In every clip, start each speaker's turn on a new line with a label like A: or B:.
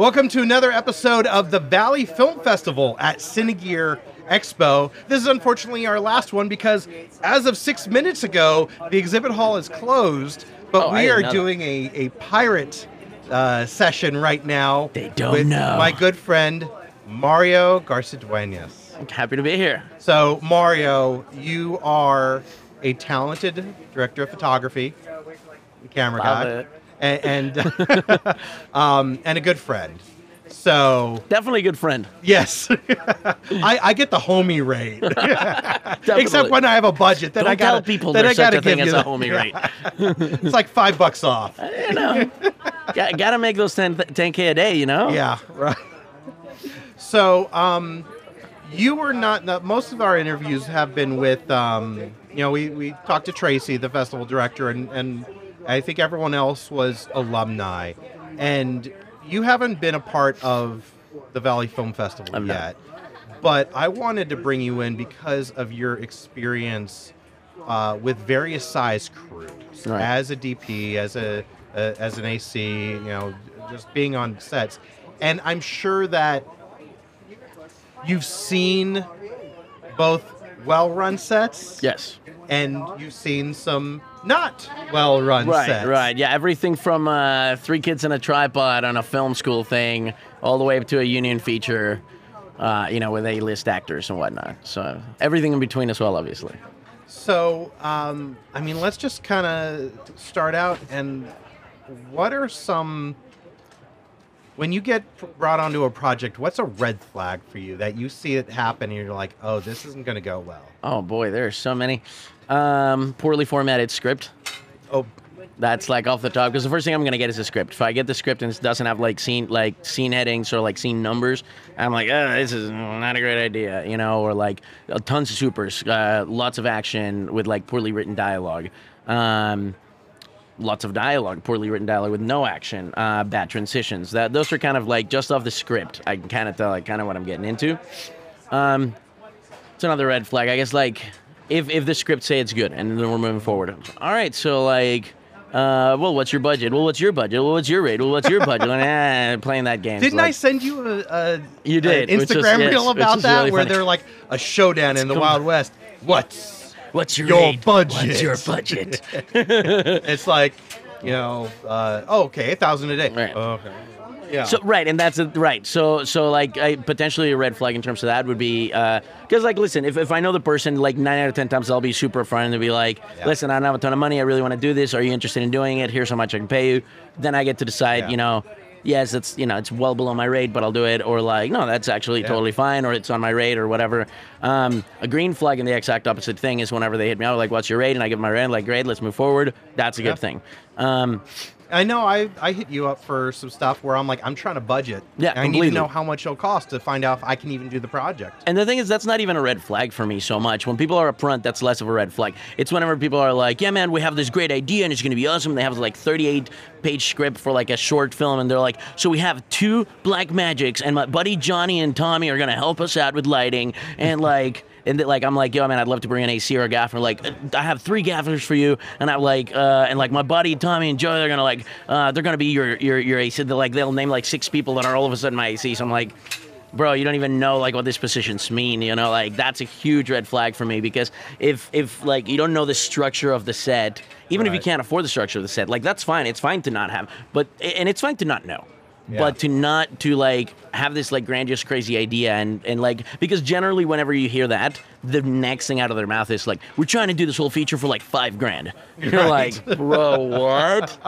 A: Welcome to another episode of the Valley Film Festival at Cinegear Expo. This is unfortunately our last one because as of six minutes ago, the exhibit hall is closed, but
B: Oh, I
A: we
B: didn't
A: are
B: know
A: doing a, a pirate uh, session right now.
B: They don't
A: with
B: know.
A: My good friend, Mario Garcidueñas.
B: I'm happy to be here.
A: So, Mario, you are a talented director of photography, camera
B: Love
A: guy,
B: it.
A: And and, um, and a good friend. So,
B: Definitely a good friend.
A: yes, I, I get the homie rate, except when I have a budget. Then
B: Don't
A: I gotta
B: tell people
A: then
B: there's
A: I gotta
B: a thing as a homie rate.
A: It's like five bucks off.
B: You know, got, got to make those 10, 10K a day, you know?
A: Yeah, right. So, um, you were not. no, Most of our interviews have been with, um, you know, we, we talked to Tracy, the festival director, and, and I think everyone else was alumni. And you haven't been a part of the Valley Film Festival
B: I'm not.
A: yet. But I wanted to bring you in because of your experience uh, with various size crews
B: Right.
A: as a DP, as a, a as an AC, you know, just being on sets. And I'm sure that you've seen both well-run sets
B: Yes.
A: and you've seen some not well-run
B: Right,
A: sets.
B: right. Yeah, everything from uh, Three Kids in a Tripod on a film school thing all the way up to a union feature, uh, you know, with A-list actors and whatnot. So everything in between as well, obviously.
A: So, um, I mean, let's just kind of start out. And what are some, when you get brought onto a project, what's a red flag for you that you see it happen and you're like, oh, this isn't going to go well?
B: Oh, boy, there are so many. Um, poorly formatted script.
A: Oh,
B: That's like off the top because the first thing I'm gonna get is a script. If I get the script and it doesn't have like scene like scene headings or like scene numbers, I'm like, oh, this is not a great idea, you know, or like tons of supers, uh, lots of action with like poorly written dialogue. Um, lots of dialogue, poorly written dialogue with no action, uh, bad transitions. That those are kind of like just off the script. I can kind of tell like kind of what I'm getting into. Um, it's another red flag. I guess like if if the script say it's good and then we're moving forward. All right, so like. Uh, well, what's your budget? Well, what's your budget? Well, what's your rate? Well, what's your budget? Like, eh, playing that game.
A: didn't I send you a, a
B: You did,
A: an
B: which was-
A: Instagram
B: yes,
A: reel
B: which
A: about that
B: really
A: where
B: funny.
A: they're like a showdown in the
B: com-
A: Wild West? What's
B: What's your,
A: your
B: rate?
A: budget?
B: What's your budget?
A: it's like, you know, uh, oh, okay, a thousand a day.
B: Right.
A: Okay. Yeah.
B: So right, and that's a, right. So so like I, potentially a red flag in terms of that would be because like listen, if, if I know the person, like nine out of ten times I'll be super upfront and be like,
A: Yeah.
B: listen, I don't have a ton of money, I really want to do this. Are you interested in doing it? Here's how much I can pay you. Then I get to decide,
A: Yeah.
B: you know. Yes, it's you know it's well below my rate, but I'll do it. Or like, no, that's actually
A: Yeah.
B: totally fine, or it's on my rate, or whatever. Um, a green flag and the exact opposite thing is whenever they hit me out, like, what's your rate? And I give my rate, like, great, let's move forward. That's a
A: Yeah.
B: good thing. Um,
A: I know I, I hit you up for some stuff where I'm like, I'm trying to budget.
B: Yeah,
A: I need to know how much it'll cost to find out if I can even do the project.
B: And the thing is, that's not even a red flag for me so much. When people are upfront, that's less of a red flag. It's whenever people are like, yeah, man, we have this great idea and it's going to be awesome. They have like 38 page script for like a short film. And they're like, so we have two Blackmagics and my buddy Johnny and Tommy are going to help us out with lighting. And like, and th- like I'm like, yo, man, I'd love to bring an AC or a gaffer. Like, uh, I have three gaffers for you, and I'm like, uh, and like my buddy Tommy and Joe, they're gonna like, uh, they're gonna be your your your AC. They're like, they'll name like six people that are all of a sudden my AC. So I'm like, bro, you don't even know like what these positions mean. You know, like that's a huge red flag for me because if if like you don't know the structure of the set, even if you can't afford the structure of the set, like that's fine. It's fine to not have, but and it's fine to not know.
A: Yeah.
B: But to not to like have this like grandiose crazy idea and and like because generally whenever you hear that the next thing out of their mouth is like we're trying to do this whole feature for like five grand you're
A: Right.
B: like bro what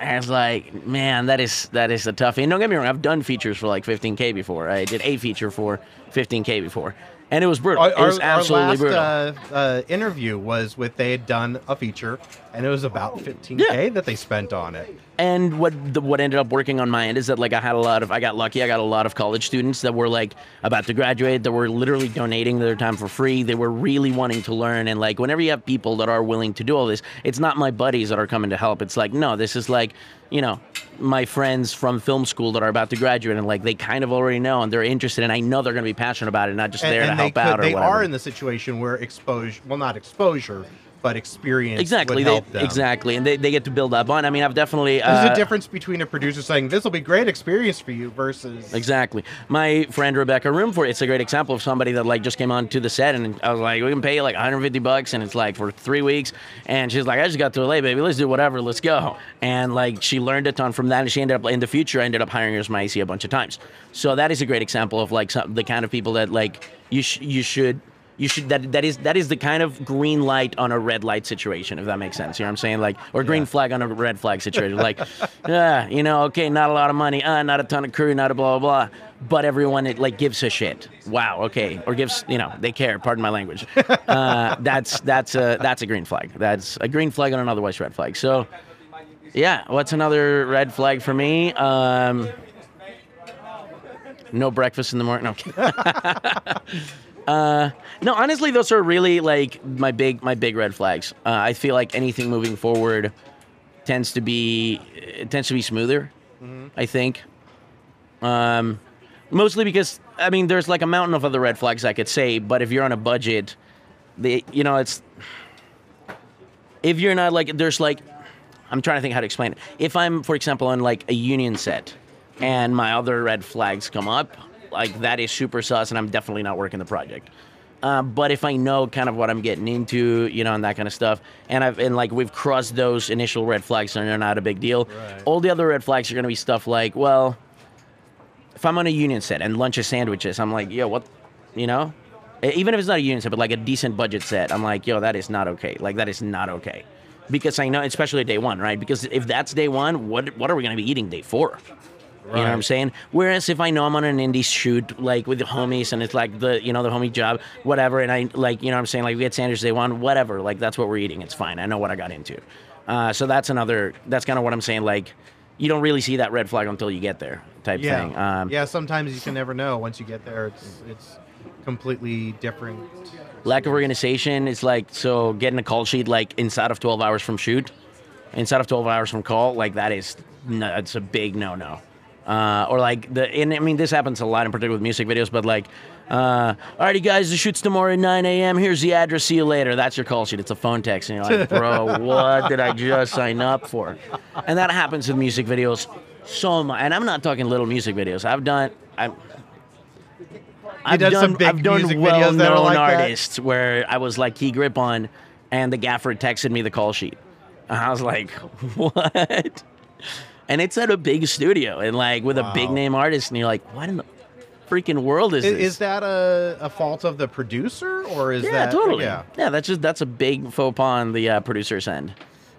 B: and it's like man that is that is a toughie and don't get me wrong I've done features for like 15k before I did a feature for 15k before and it was brutal
A: Our,
B: it was absolutely
A: last
B: brutal
A: uh, uh, interview was with they had done a feature, and it was about 15k
B: Yeah.
A: that they spent on it.
B: And what the, what ended up working on my end is that like I had a lot of I got lucky. I got a lot of college students that were like about to graduate that were literally donating their time for free. They were really wanting to learn and like whenever you have people that are willing to do all this, it's not my buddies that are coming to help. It's like no, this is like, you know, my friends from film school that are about to graduate and like they kind of already know and they're interested and I know they're going to be passionate about it, not just there to
A: they
B: help out or whatever.
A: they
B: whatever.
A: are in the situation where exposure, well, not exposure, but experience
B: exactly they, exactly and they, they get to build up on i mean i've definitely
A: There's
B: uh,
A: a difference between a producer saying this will be great experience for you versus
B: Exactly. My friend Rebecca Roomford, it's a great example of somebody that like just came on to the set and I was like, we can pay you like 150 bucks and it's like for three weeks. And she's like, I just got to LA, baby. Let's do whatever. Let's go. And like she learned a ton from that and she ended up in the future, I ended up hiring her as my AC a bunch of times. So that is a great example of like some, the kind of people that like you, sh- you should you should that that is that is the kind of green light on a red light situation if that makes sense. You know what i'm saying? Like or green
A: Yeah.
B: flag on a red flag situation. Like yeah you know okay not a lot of money uh, not a ton of crew not a blah blah blah. But everyone it like gives a shit. Wow okay. Or gives you know they care pardon my language. Uh, that's that's a that's a green flag. That's a green flag on an otherwise red flag. So yeah what's another red flag for me? Um no breakfast in the morning no. Uh, no, honestly, those are really like my big my big red flags. Uh, I feel like anything moving forward tends to be it tends to be smoother. I think. Um, mostly because I mean, there's like a mountain of other red flags I could say, but if you're on a budget, the you know it's if you're not like there's like I'm trying to think how to explain it. If I'm, for example, on like a union set and my other red flags come up, like that is super sus, and I'm definitely not working the project. Uh, but if I know kind of what I'm getting into, you know, and that kind of stuff, and I've and like we've crossed those initial red flags, and they're not a big deal.
A: Right.
B: All the other red flags are going to be stuff like, well, if I'm on a union set and lunch is sandwiches, I'm like, yo, what, you know, even if it's not a union set, but like a decent budget set, I'm like, yo, that is not okay. Like that is not okay, because I know, especially day one, right? Because if that's day one, what what are we gonna be eating day four? You know what I'm saying? Whereas if I know I'm on an indie shoot, like with the homies, and it's like the you know the homie job, whatever, and I like you know what I'm saying like we get sandwiches day one, whatever, like that's what we're eating. It's fine. I know what I got into. Uh, so that's another. That's kind of what I'm saying. Like you don't really see that red flag until you get there, type
A: yeah
B: thing. Um,
A: yeah sometimes you can never know once you get there it's it's completely different
B: lack of organization is like so getting a call sheet like inside of 12 hours from shoot inside of 12 hours from call like that is no, it's a big no no uh, or like the and I mean this happens a lot in particular with music videos but like uh, alrighty guys the shoot's tomorrow at 9 a.m here's the address. See you later. That's your call sheet. It's a phone text and you're like bro what did I just sign up for? And that happens with music videos so much and I'm not talking little music videos. I've done I'm I've
A: done
B: done,
A: some big
B: I've done
A: music videos that are
B: well-known
A: like that?
B: artists where I was like key grip on, and the gaffer texted me the call sheet, and I was like, what? And it's at a big studio and like with a big name artist, and you're like, what in the freaking world is
A: is,
B: this?
A: is that a, a fault of the producer or is
B: yeah,
A: that
B: totally.
A: yeah
B: Yeah. that's just that's a big faux pas on the uh, producer's end.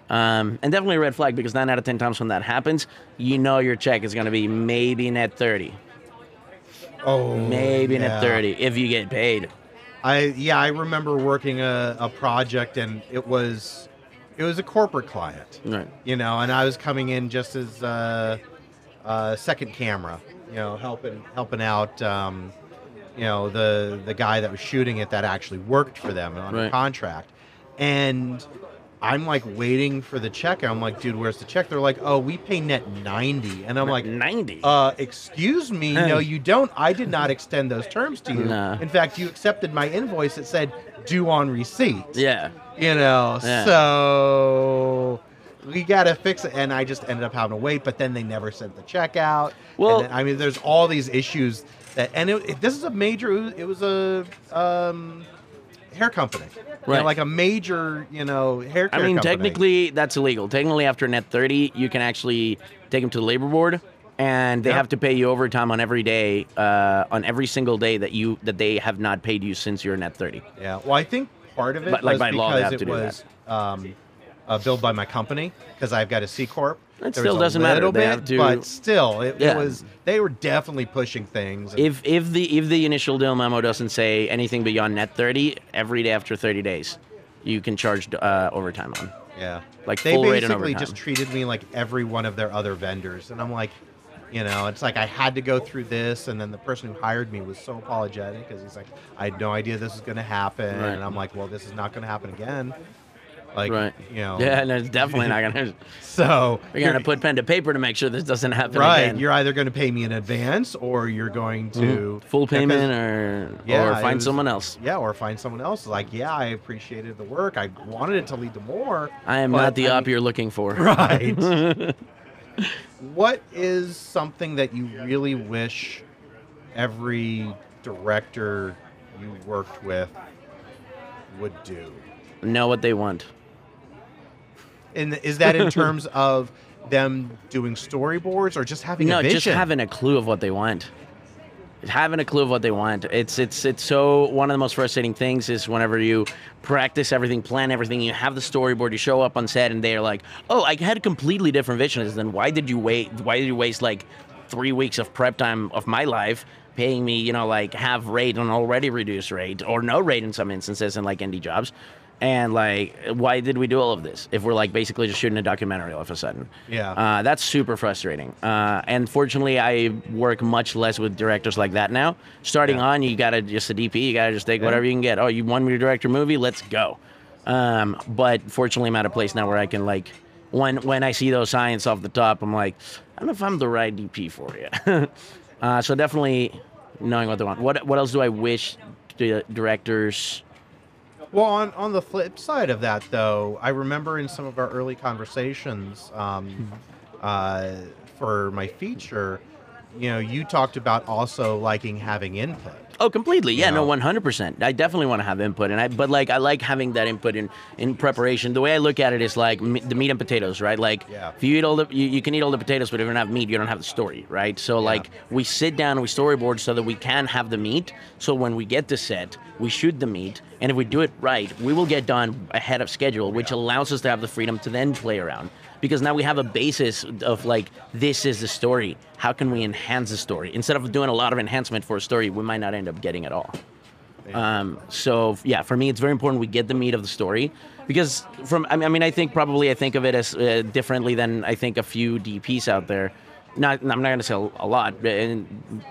B: Um, and definitely a red flag because nine out of ten times when that happens, you know your check is going to be maybe net thirty,
A: oh
B: maybe net thirty if you get paid.
A: I yeah, I remember working a, a project and it was it was a corporate client,
B: Right.
A: you know, and I was coming in just as uh, uh, second camera, you know, helping helping out, um, you know, the the guy that was shooting it that actually worked for them on a contract, and I'm like waiting for the check. I'm like, dude, where's the check? They're like, oh, we pay net ninety, and I'm like,
B: ninety.
A: uh, excuse me, no, you don't. I did not extend those terms to you.
B: Nah.
A: In fact, you accepted my invoice that said due on receipt.
B: yeah.
A: You know,
B: Yeah.
A: so we got to fix it. And I just ended up having to wait, but then they never sent the check out.
B: Well-
A: And then- I mean, there's all these issues that, and it, it- this is a major, it was a um, hair company. You know,
B: Right.
A: like a major, you know, hair
B: I mean,
A: company.
B: technically, that's illegal. Technically, after net 30, you can actually take them to the labor board, and they
A: Yeah.
B: have to pay you overtime on every day, uh, on every single day that you that they have not paid you since you're net 30.
A: Yeah. Well, I think part of it
B: But, like,
A: was
B: by law, they
A: because
B: have
A: it
B: to do
A: was um, uh, billed by my company because I've got a C corp.
B: It
A: There
B: still doesn't matter.
A: bit,
B: to-
A: but still, it,
B: Yeah.
A: was. They were definitely pushing things.
B: If if the if the initial deal memo doesn't say anything beyond net 30, every day after 30 days, you can charge uh, overtime on.
A: yeah,
B: like
A: they
B: full rate and
A: basically just treated me like every one of their other vendors, and I'm like, you know, it's like I had to go through this, and then the person who hired me was so apologetic because he's like, I had no idea this was going to happen,
B: Right.
A: and I'm like, well, this is not going to happen again. Like,
B: Right.
A: you know.
B: Yeah, no, it's definitely not gonna.
A: So
B: You're gonna put pen to paper to make sure this doesn't happen
A: right.
B: again.
A: You're either going to pay me in advance or you're going to
B: Mhm. full payment or
A: Yeah,
B: or find
A: was-
B: someone else.
A: Yeah, or find someone else. Like, yeah, I appreciated the work. I wanted it to lead to more.
B: I am not the
A: I
B: op
A: mean-
B: you're looking for.
A: Right. what is something that you really wish every director you worked with would do?
B: know what they want.
A: And is that in terms of them doing storyboards or just having
B: no,
A: a vision?
B: just having a clue of what they want. Having a clue of what they want. It's it's it's so one of the most frustrating things is whenever you practice everything, plan everything, you have the storyboard, you show up on set and they're like, "Oh, I had a completely different vision." Then why did you wait? Why did you waste like three weeks of prep time of my life paying me, you know, like half rate on already reduced rate or no rate in some instances in like indie jobs? And like, why did we do all of this if we're like basically just shooting a documentary all of a sudden?
A: Yeah.
B: Uh, that's super frustrating. Uh, and fortunately, I work much less with directors like that now. Starting
A: Yeah.
B: on, you gotta just a DP, you gotta just take
A: Yeah.
B: whatever you can get. Oh, you want me to direct your movie? Let's go. Um, but fortunately, I'm at a place now where I can like, when when I see those signs off the top, I'm like, I don't know if I'm the right DP for you. uh, so definitely knowing what they want. What what else do I wish the directors?
A: Well, on, on the flip side of that, though, I remember in some of our early conversations um, uh, for my feature, you know, you talked about also liking having input.
B: Oh, completely. Yeah, no, one hundred percent. I definitely want to have input, and I but like I like having that input in in preparation. The way I look at it is like me, the meat and potatoes, right? Like
A: Yeah.
B: if you eat all the you, you can eat all the potatoes, but if you don't have meat, you don't have the story, right? So like we sit down, and we storyboard so that we can have the meat. So when we get to set, we shoot the meat, and if we do it right, we will get done ahead of schedule, oh, which allows us to have the freedom to then play around. Because now we have a basis of like this is the story. How can we enhance the story instead of doing a lot of enhancement for a story? We might not end up getting it all. Um, so yeah, for me, it's very important we get the meat of the story because from I mean, I mean, I think probably I think of it as uh, differently than I think a few DPs out there. Not I'm not going to say a lot, but- and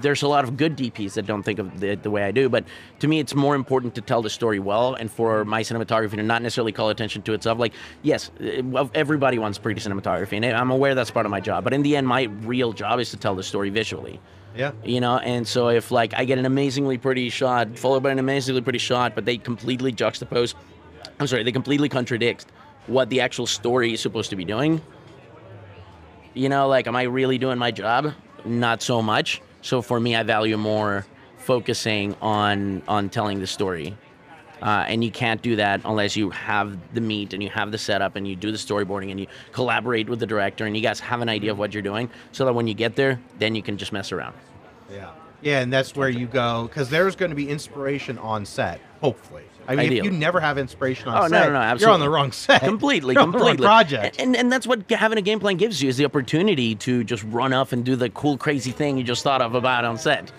B: there's a lot of good DPs that don't think of it the way I do. But to me, it's more important to tell the story well, and for my cinematography to not necessarily call attention to itself. Like, yes, eh, well, everybody wants pretty cinematography, and I'm aware that's part of my job. But in the end, my real job is to tell the story visually
A: Yeah.
B: you know and so if like i get an amazingly pretty shot followed by an amazingly pretty shot but they completely juxtapose i'm sorry they completely contradict what the actual story is supposed to be doing you know like am i really doing my job not so much so for me i value more focusing on on telling the story uh, and you can't do that unless you have the meat and you have the setup and you do the storyboarding and you collaborate with the director and you guys have an idea of what you're doing so that when you get there then you can just mess around
A: Yeah. Yeah, and that's where you go because there's going to be inspiration on set. Hopefully, I mean, if you never have inspiration on
B: Oh, no,
A: set,
B: no, no,
A: you're on the wrong set,
B: completely,
A: You're on the wrong
B: completely.
A: project.
B: And and that's what having a game plan gives you is the opportunity to just run off and do the cool, crazy thing you just thought of about on set.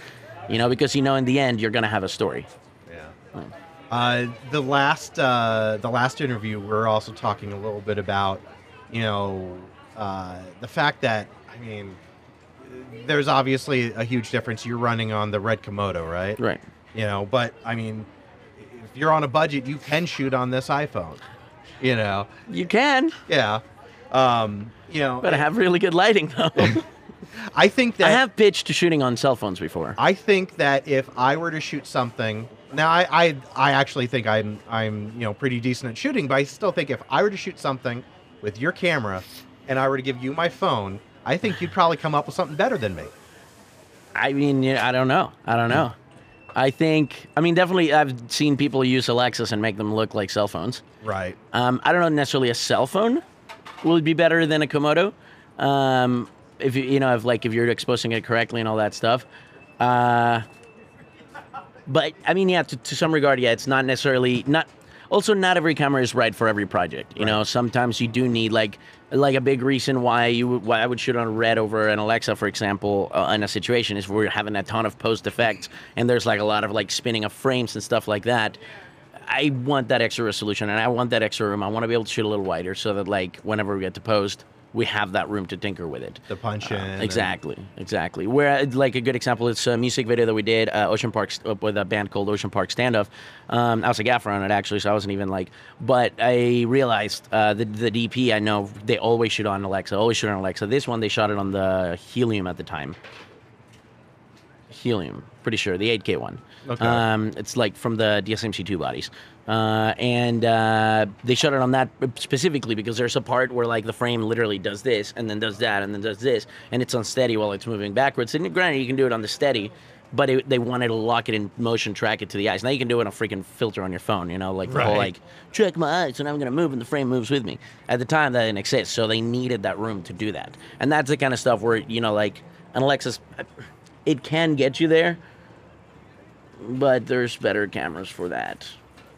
B: You know, because you know in the end you're gonna have a story.
A: Yeah. Uh, the last uh, the last interview, we are also talking a little bit about, you know, uh, the fact that I mean, there's obviously a huge difference. You're running on the red Komodo, right?
B: Right.
A: You know, but I mean, if you're on a budget, you can shoot on this iPhone. You know,
B: You can,
A: yeah. Um, you know,
B: but I have really good lighting though.
A: I think that
B: I have pitched to shooting on cell phones before.
A: I think that if I were to shoot something, now I, I I actually think I'm I'm you know pretty decent at shooting, but I still think if I were to shoot something with your camera and I were to give you my phone, I think you'd probably come up with something better than me.
B: I mean, yeah, I don't know. I don't know. I think, I mean, definitely, I've seen people use Alexas and make them look like cell phones.
A: Right.
B: Um, I don't know necessarily a cell phone will be better than a Komodo. Um, if you, you know, if like if you're exposing it correctly and all that stuff. Uh, but I mean, yeah, to, to some regard, yeah, it's not necessarily not. Also, not every camera is right for every project. You know, sometimes you do need like like a big reason why you why I would shoot on a red over an Alexa, for example, uh, in a situation is where we're having a ton of post effects and there's like a lot of like spinning of frames and stuff like that. I want that extra resolution and I want that extra room. I want to be able to shoot a little wider so that like whenever we get to post, we have that room to tinker with it.
A: The punch in. and-
B: Exactly, exactly. Where like a good example it's a music video that we did, uh, Ocean Park uh, with a band called Ocean Park Standoff. Um, I was a gaffer on it actually, so I wasn't even like. But I realized uh, the the DP I know they always shoot on Alexa, always shoot on Alexa. This one they shot it on the Helium at the time. Helium, pretty sure the 8K one.
A: Okay.
B: Um, it's like from the DSMC2 bodies. Uh, and uh, they shot it on that specifically because there's a part where like the frame literally does this and then does that and then does this and it's unsteady while it's moving backwards. And granted, you can do it on the steady, but it, they wanted to lock it in motion, track it to the eyes. Now you can do it on a freaking filter on your phone, you know, like the whole like track my eyes and I'm gonna move and the frame moves with me. At the time, that didn't exist, so they needed that room to do that. And that's the kind of stuff where you know, like an Alexas, it can get you there, but there's better cameras for that.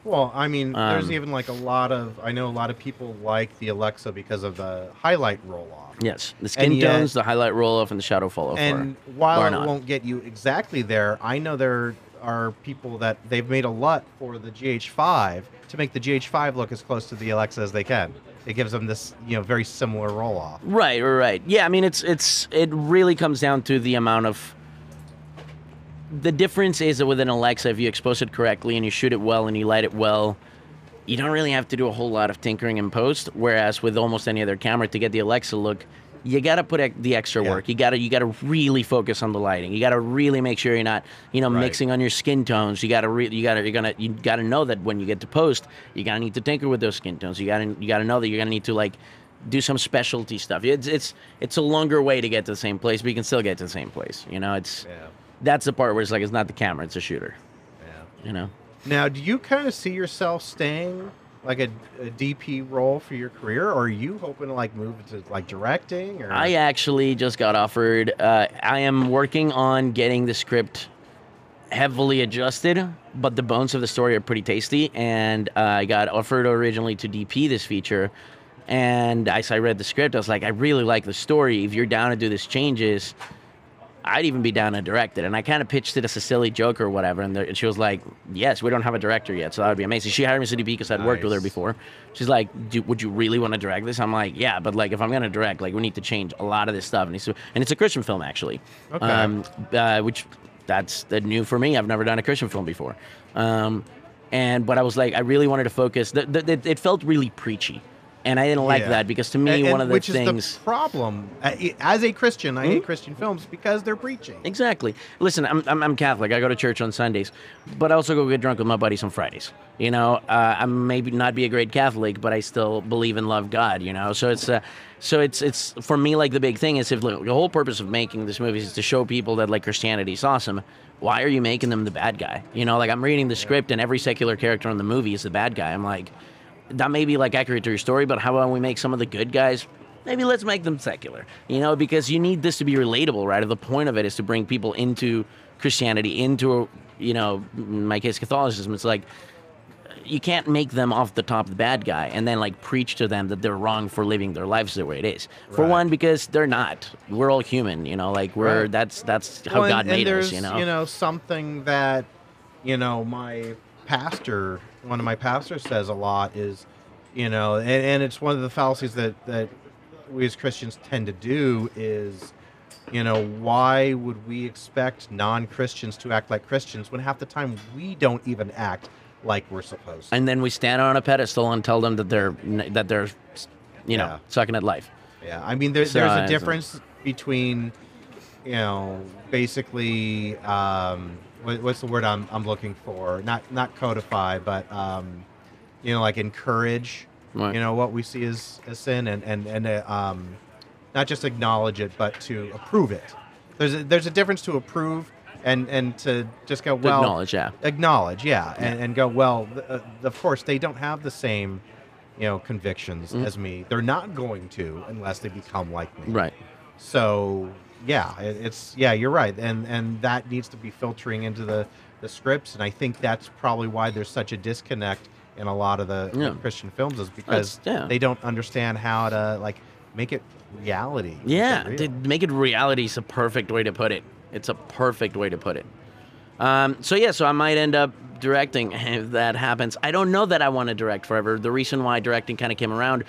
A: Well, I mean, there's
B: Um,
A: even like a lot of I know a lot of people like the Alexa because of the highlight roll off.
B: Yes, the skin
A: And yet-
B: tones, the highlight roll off, and the shadow fall off.
A: And
B: are-
A: while
B: are
A: it
B: not.
A: won't get you exactly there, I know there are people that they've made a lot for the GH5 to make the GH5 look as close to the Alexa as they can. It gives them this, you know, very similar roll off.
B: Right, right, right. Yeah, I mean, it's it's it really comes down to the amount of. The difference is that with an Alexa, if you expose it correctly and you shoot it well and you light it well, you don't really have to do a whole lot of tinkering in post. Whereas with almost any other camera, to get the Alexa look, you got to put the extra
A: Yeah.
B: work. You got to you got to really focus on the lighting. You got to really make sure you're not you know
A: Right.
B: mixing on your skin tones. You got to re- you got to you're gonna you got to know that when you get to post, you got to need to tinker with those skin tones. You got to you got to know that you're gonna need to like do some specialty stuff. It's it's it's a longer way to get to the same place, but you can still get to the same place. You know, it's
A: Yeah.
B: That's the part where it's like it's not the camera, it's a shooter.
A: Yeah.
B: You know.
A: Now, do you kind of see yourself staying like a, a DP role for your career, or are you hoping to like move into like directing? Or
B: I actually just got offered. Uh, I am working on getting the script heavily adjusted, but the bones of the story are pretty tasty. And uh, I got offered originally to DP this feature. And as I read the script, I was like, I really like the story. If you're down to do these changes, I'd even be down to direct it. And I kind of pitched it as a silly joke or whatever. And, there, and she was like, Yes, we don't have a director yet. So that would be amazing. She hired me to because I'd worked with her before. She's like, Do, Would you really want to direct this? I'm like, Yeah, but like if I'm going to direct, like we need to change a lot of this stuff. And it's, and it's a Christian film, actually.
A: Okay.
B: Um, uh, which that's the new for me. I've never done a Christian film before. Um, and but I was like, I really wanted to focus. The, the, the, it felt really preachy. And I didn't like
A: Yeah.
B: that because to me,
A: And-
B: one of the
A: which
B: things.
A: is the problem. As a Christian, I
B: Hmm?
A: hate Christian films because they're preaching.
B: Exactly. Listen, I'm, I'm, I'm Catholic. I go to church on Sundays, but I also go get drunk with my buddies on Fridays. You know, uh, I maybe not be a great Catholic, but I still believe and love God. You know, so it's uh, so it's it's for me like the big thing is if look, the whole purpose of making this movie is to show people that like Christianity is awesome. Why are you making them the bad guy? You know, like I'm reading the script and every secular character in the movie is the bad guy. I'm like, that may be like accurate to your story, but how about we make some of the good guys maybe let's make them secular you know? Because you need this to be relatable right? The point of it is to bring people into christianity into you know in my case catholicism. It's like you can't make them off the top the bad guy and then like preach to them that they're wrong for living their lives the way it is. For one because they're not. We're all human you know? Like we're
A: Right.
B: that's that's how
A: Well,
B: god
A: and, and
B: made
A: there's,
B: us you know
A: something that, you know, my pastor, one of my pastors says a lot is, you know, and, and it's one of the fallacies that that we as Christians tend to do is, you know, why would we expect non-Christians to act like Christians when half the time we don't even act like we're supposed to?
B: and then we stand on a pedestal and tell them that they're that they're you know
A: Yeah.
B: sucking at life
A: Yeah, I mean,
B: So,
A: there's
B: uh,
A: a difference between, you know, basically, um, what, what's the word I'm, I'm looking for? Not not codify, but um, you know, like encourage.
B: Right.
A: You know what we see as, as sin, and and and uh, um, not just acknowledge it, but to approve it. There's a, there's a difference to approve and and to just go well
B: acknowledge, yeah.
A: acknowledge, yeah, And, and go well. th- Uh, of course, they don't have the same, you know, convictions
B: Mm-hmm.
A: as me. They're not going to unless they become like me.
B: right
A: So yeah, it's yeah, you're right, and and that needs to be filtering into the the scripts, and I think that's probably why there's such a disconnect in a lot of the,
B: Yeah.
A: Christian films is because
B: yeah.
A: they don't understand how to like make it reality. make it
B: Yeah,
A: real.
B: make it reality is a perfect way to put it. It's a perfect way to put it. Um, so yeah, so I might end up directing if that happens. I don't know that I want to direct forever. The reason why directing kind of came around,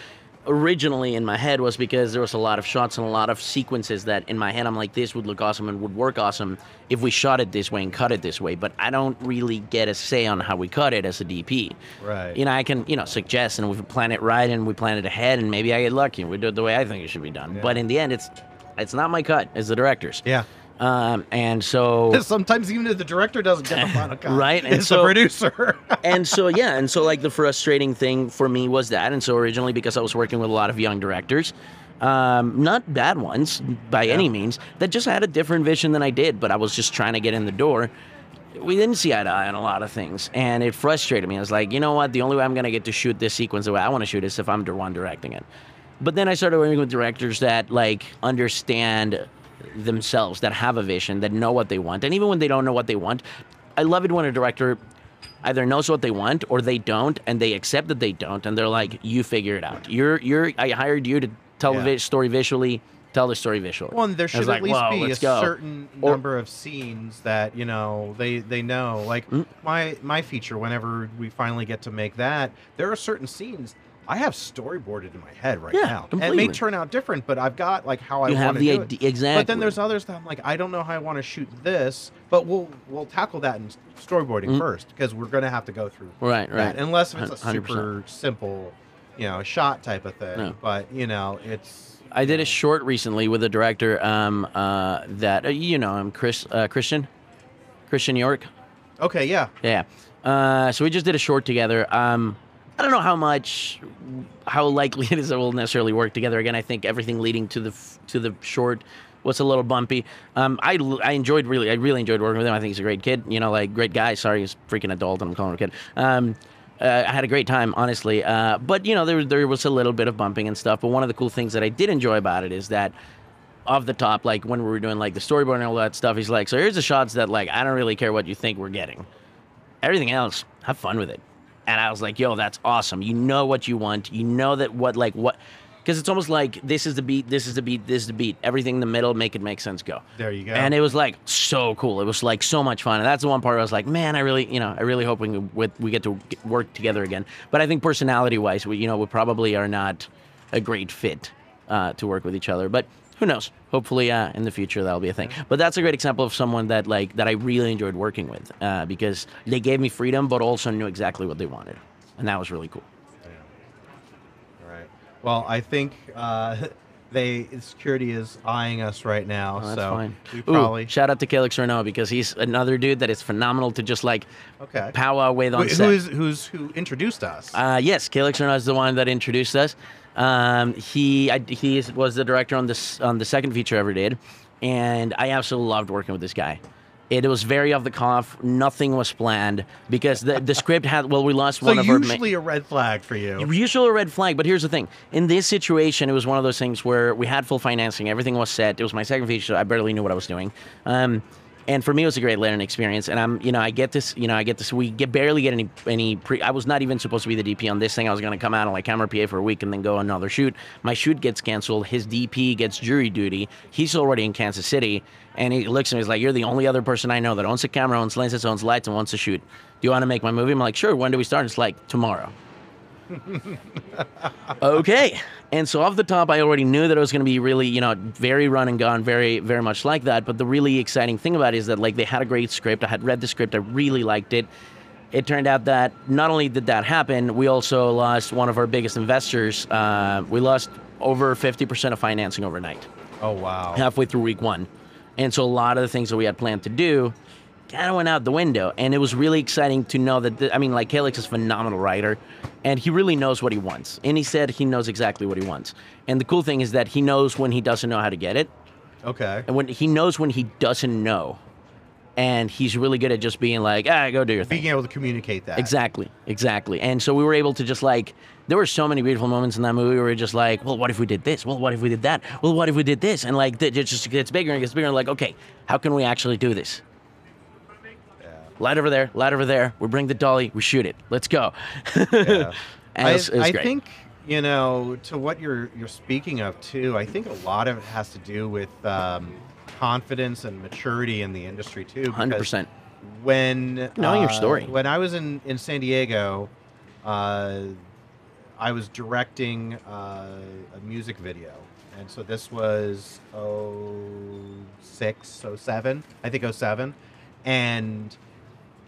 B: originally in my head was because there was a lot of shots and a lot of sequences that in my head I'm like this would look awesome and would work awesome if we shot it this way and cut it this way but I don't really get a say on how we cut it as a DP
A: Right.
B: you know I can you know suggest and we plan it right and we plan it ahead and maybe I get lucky and we do it the way I think it should be done
A: Yeah.
B: but in the end it's it's not my cut it's the director's
A: Yeah.
B: Um, and so
A: Sometimes even if the director doesn't get the final cut,
B: Right, and
A: it's
B: so-
A: the producer.
B: and so yeah, and so like the frustrating thing for me was that, and so originally because I was working with a lot of young directors, um, not bad ones by any means, that just had a different vision than I did, but I was just trying to get in the door. We didn't see eye to eye on a lot of things, and it frustrated me. I was like, you know what? The only way I'm gonna get to shoot this sequence the way I want to shoot is if I'm the one directing it. But then I started working with directors that like understand themselves, that have a vision, that know what they want, and even when they don't know what they want, I love it when a director either knows what they want or they don't and they accept that they don't and they're like you figure it out you're you're i hired you to tell the
A: Yeah.
B: vi- story visually tell the story visually
A: Well, and there
B: I was
A: should
B: like,
A: at least
B: "Whoa,
A: be a
B: go."
A: certain
B: Or-
A: number of scenes that you know they they know. Like
B: Mm.
A: my my feature, whenever we finally get to make that, there are certain scenes I have storyboarded in my head right
B: Yeah,
A: now. And it may turn out different, but I've got like how I
B: you
A: want
B: have
A: to
B: the
A: do it.
B: idea exactly
A: But then there's others that I'm like, I don't know how I want to shoot this, but we'll we'll tackle that in storyboarding
B: Mm.
A: first because we're gonna have to go through
B: right right
A: that, unless it's a
B: 100%.
A: super simple, you know, shot type of thing.
B: No.
A: But you know, it's
B: i did a short recently with a director um uh that uh, you know I'm chris uh, christian christian york
A: okay. Yeah,
B: Yeah. Uh, so we just did a short together. Um, I don't know how much, how likely it is that we'll necessarily work together again. I think everything leading to the to the short was a little bumpy. Um, I, I enjoyed really I really enjoyed working with him. I think he's a great kid. You know, like great guy. Sorry, he's freaking adult, and I'm calling him a kid. Um, uh, I had a great time, honestly. Uh, but you know, there there was a little bit of bumping and stuff. But one of the cool things that I did enjoy about it is that off the top, like when we were doing like the storyboard and all that stuff, he's like, "So here's the shots that like I don't really care what you think we're getting. Everything else, have fun with it." And I was like, "Yo, that's awesome. You know what you want. You know that what like what." Because it's almost like this is the beat, this is the beat, this is the beat. Everything in the middle, make it make sense, go.
A: there you go.
B: And it was like so cool. It was like so much fun. And that's the one part where I was like, man, I really, you know, I really hope we we, we get to work together again. But I think personality wise, we, you know, we probably are not a great fit uh, to work with each other. But who knows? Hopefully, uh, in the future that'll be a thing. But that's a great example of someone that like that I really enjoyed working with uh, because they gave me freedom, but also knew exactly what they wanted, and that was really cool.
A: Right. Well, I think uh, they security is eyeing us right now,
B: Oh, that's
A: so
B: fine.
A: we
B: Ooh,
A: probably
B: shout out to Calix Renault because he's another dude that is phenomenal to just like
A: okay.
B: powwow with on
A: Who,
B: set.
A: who is who's who introduced us?
B: Uh, yes, Calix Renault is the one that introduced us. Um, he I, he is, was the director on this on the second feature I ever did, and I absolutely loved working with this guy. It was very off the cuff. Nothing was planned because the, the script had well, we lost
A: so
B: one of our.
A: usually a red flag for you.
B: Usually a red flag, but here's the thing. In this situation, it was one of those things where we had full financing, everything was set. It was my second feature, so I barely knew what I was doing. Um, and for me, it was a great learning experience. And I'm, you know, I get this, you know, I get this. We get barely get any any pre. I was not even supposed to be the DP on this thing. I was going to come out on like camera PA for a week and then go another shoot. My shoot gets canceled. His DP gets jury duty. He's already in Kansas City, and he looks at me. He's like, "You're the only other person I know that owns a camera, owns lenses, owns lights, and wants to shoot. Do you want to make my movie?" I'm like, "Sure." When do we start? It's like tomorrow okay. And so off the top, I already knew that it was going to be really, you know, very run and gun, very, very much like that. But the really exciting thing about it is that like they had a great script. I had read the script. I really liked it. It turned out that not only did that happen, we also lost one of our biggest investors. Uh, we lost over 50% of financing overnight
A: oh wow.
B: halfway through week one. And so a lot of the things that we had planned to do kind of went out the window. And it was really exciting to know that, the, I mean, like, Calix is a phenomenal writer, and he really knows what he wants. And he said he knows exactly what he wants. And the cool thing is that he knows when he doesn't know how to get it,
A: Okay.
B: and when he knows when he doesn't know. And he's really good at just being like, ah, go do your thing.
A: Being able to communicate that.
B: Exactly, exactly. And so we were able to just like, there were so many beautiful moments in that movie where we were just like, well, what if we did this? Well, what if we did that? Well, what if we did this? And like, it just gets bigger and gets bigger. And like, okay, how can we actually do this? Light over there, light over there. We bring the dolly, we shoot it. Let's go.
A: Yeah.
B: And
A: I,
B: it was, it was
A: I think you know to what you're you're speaking of too. I think a lot of it has to do with um, confidence and maturity in the industry too.
B: 100%.
A: When
B: Knowing your
A: uh,
B: story.
A: When I was in in San Diego, uh, I was directing uh, a music video, and so this was 06, 07, I think 07, and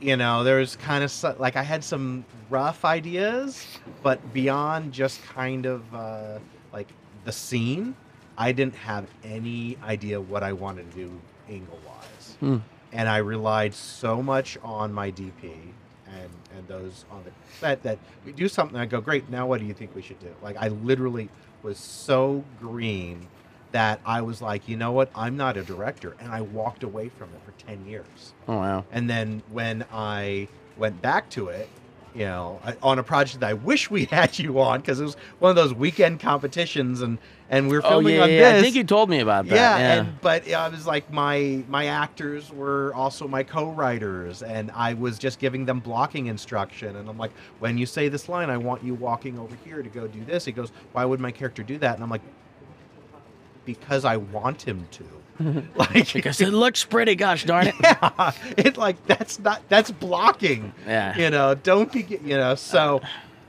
A: you know there was kind of like I had some rough ideas, but beyond just kind of uh, like the scene, I didn't have any idea what I wanted to do angle wise,
B: Hmm.
A: and I relied so much on my DP and and those on the set that we do something. I go, great. Now what do you think we should do? Like I literally was so green that I was like, you know what? I'm not a director, and I walked away from it for ten years.
B: Oh wow.
A: And then when I went back to it, you know, I- on a project that I wish we had you on because it was one of those weekend competitions, and and we were
B: Oh
A: filming
B: yeah,
A: on
B: yeah.
A: this.
B: I think you told me about that.
A: yeah,
B: Yeah.
A: and but I was like my my actors were also my co-writers, and I was just giving them blocking instruction, and I'm like, when you say this line, I want you walking over here to go do this. He goes, why would my character do that? And I'm like, because I want him to. like
B: because it looks pretty. Gosh darn it.
A: yeah, it like that's not that's blocking.
B: Yeah.
A: You know, don't be you know. So,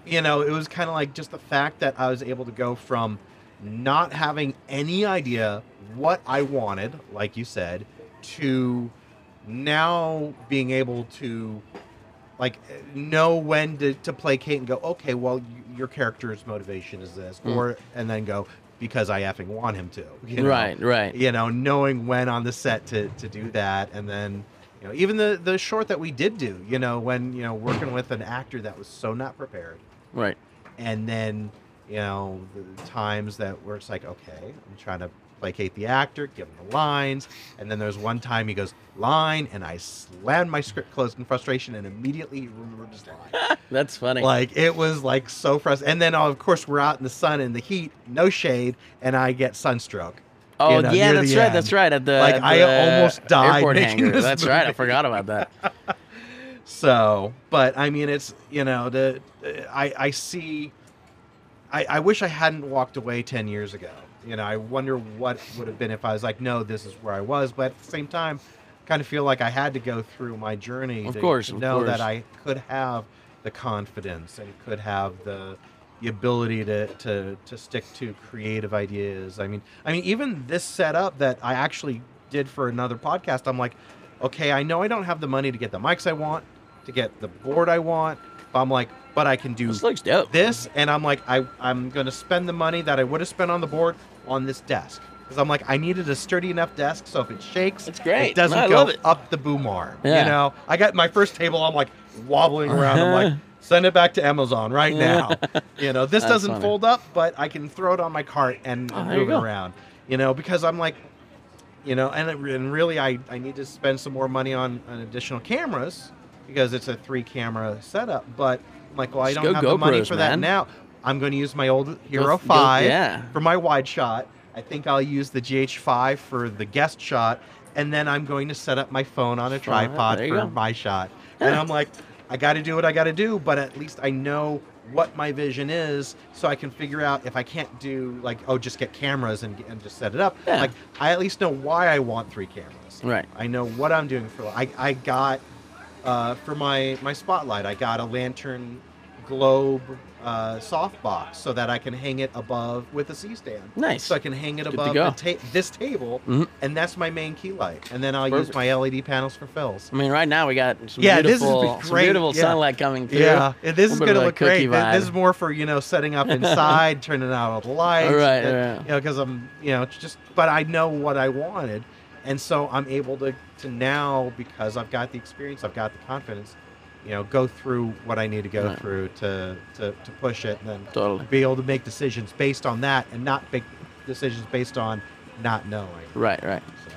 A: you know, it was kind of like just the fact that I was able to go from not having any idea what I wanted, like you said, to now being able to like know when to, to placate and go okay well y- your character's motivation is this
B: Mm.
A: or and then go because i effing want him to you know?
B: Right. Right.
A: you know, knowing when on the set to, to do that, and then you know, even the the short that we did do, you know, when you know working with an actor that was so not prepared,
B: Right.
A: and then you know the times that where it's like, okay, I'm trying to placate the actor, give him the lines, and then there's one time he goes line, and I slammed my script closed in frustration, and immediately he remembered his line.
B: That's funny.
A: Like it was like so frustrating. And then of course we're out in the sun in the heat, no shade, and I get sunstroke.
B: oh
A: you know,
B: yeah, that's right.
A: end.
B: That's right. At the
A: Like,
B: at
A: I almost died
B: airport hangar.
A: this
B: That's right. I forgot about that.
A: So, but I mean, it's you know, the I I see. I, I wish I hadn't walked away ten years ago. You know, I wonder what would have been if I was like, no, this is where I was. But at the same time, kind of feel like I had to go through my journey
B: Of
A: to,
B: course,
A: to know that. I could have the confidence and could have the the ability to, to to stick to creative ideas. I mean, I mean, even this setup that I actually did for another podcast, I'm like, okay, I know I don't have the money to get the mics I want, to get the board I want. But I'm like, but I can do
B: This
A: this, and I'm like, I I'm gonna spend the money that I would have spent on the board on this desk because I'm like, I needed a sturdy enough desk so if it shakes,
B: That's great.
A: It doesn't
B: I
A: go
B: it.
A: up the boom arm.
B: Yeah.
A: You know, I got my first table. I'm like wobbling around. I'm like, send it back to Amazon right now. you know, this
B: That's
A: doesn't
B: funny.
A: fold up, but I can throw it on my cart and,
B: Oh,
A: and
B: there you
A: move it
B: go.
A: around. You know, because I'm like, you know, and, it, and really, I, I need to spend some more money on, on additional cameras because it's a three camera setup. But I'm like, well, I
B: Just
A: don't
B: go
A: have the money
B: GoPros,
A: for that now. I'm going to use my old Hero
B: go-
A: 5
B: yeah.
A: for my wide shot. I think I'll use the GH5 for the guest shot. And then I'm going to set up my phone on a tripod for
B: go.
A: my shot. And I'm like, I got to do what I got to do, but at least I know what my vision is so I can figure out if I can't do like oh just get cameras and, and just set it up
B: Yeah.
A: like I at least know why I want three cameras
B: Right.
A: I know what I'm doing for I, I got uh, for my my spotlight I got a lantern globe uh, softbox so that I can hang it above with a C stand
B: Nice.
A: so I can hang it
B: Good to
A: above the ta- this table
B: Mhm.
A: and that's my main key light and then I'll
B: Perfect.
A: use my LED panels for fills
B: I mean, right now we got some
A: Yeah, this is
B: beautiful, some
A: great,
B: beautiful
A: yeah.
B: sunlight coming through.
A: Yeah, and this is
B: bit
A: gonna
B: a
A: look great.
B: cookie
A: Th- This is more for you know setting up inside, turning out all the lights.
B: Right,
A: and,
B: right.
A: You know, because I'm you know it's just, but I know what I wanted, and so I'm able to to now because I've got the experience, I've got the confidence, you know, go through what I need to go
B: Right.
A: through to, to to push it, and then
B: Totally.
A: be able to make decisions based on that, and not make decisions based on not knowing.
B: Right, right.
A: So,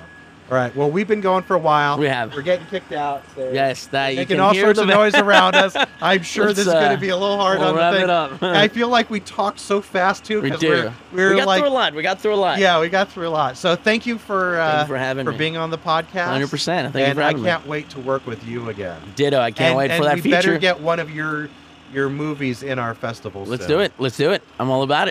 A: all right. Well, we've been going for a while.
B: We have.
A: We're getting kicked out. So
B: Yes, that you
A: making
B: can
A: all
B: hear
A: sorts
B: the
A: of noise around us. I'm sure this is going
B: uh,
A: to be a little hard
B: we'll
A: on the
B: wrap
A: thing.
B: it up.
A: I feel like we talked so fast too.
B: We do.
A: We're, we're
B: we got
A: like,
B: through a lot. We got through a lot.
A: yeah, we got through a lot. So thank you for uh,
B: Thank you for having me.
A: being on the podcast.
B: 100%. Thank you
A: and
B: for having
A: I can't wait to work with you again.
B: Ditto. I can't
A: and,
B: wait
A: and
B: for that
A: we
B: feature.
A: better get one of your your movies in our festival.
B: Let's
A: soon.
B: do it. Let's do it. I'm all about it.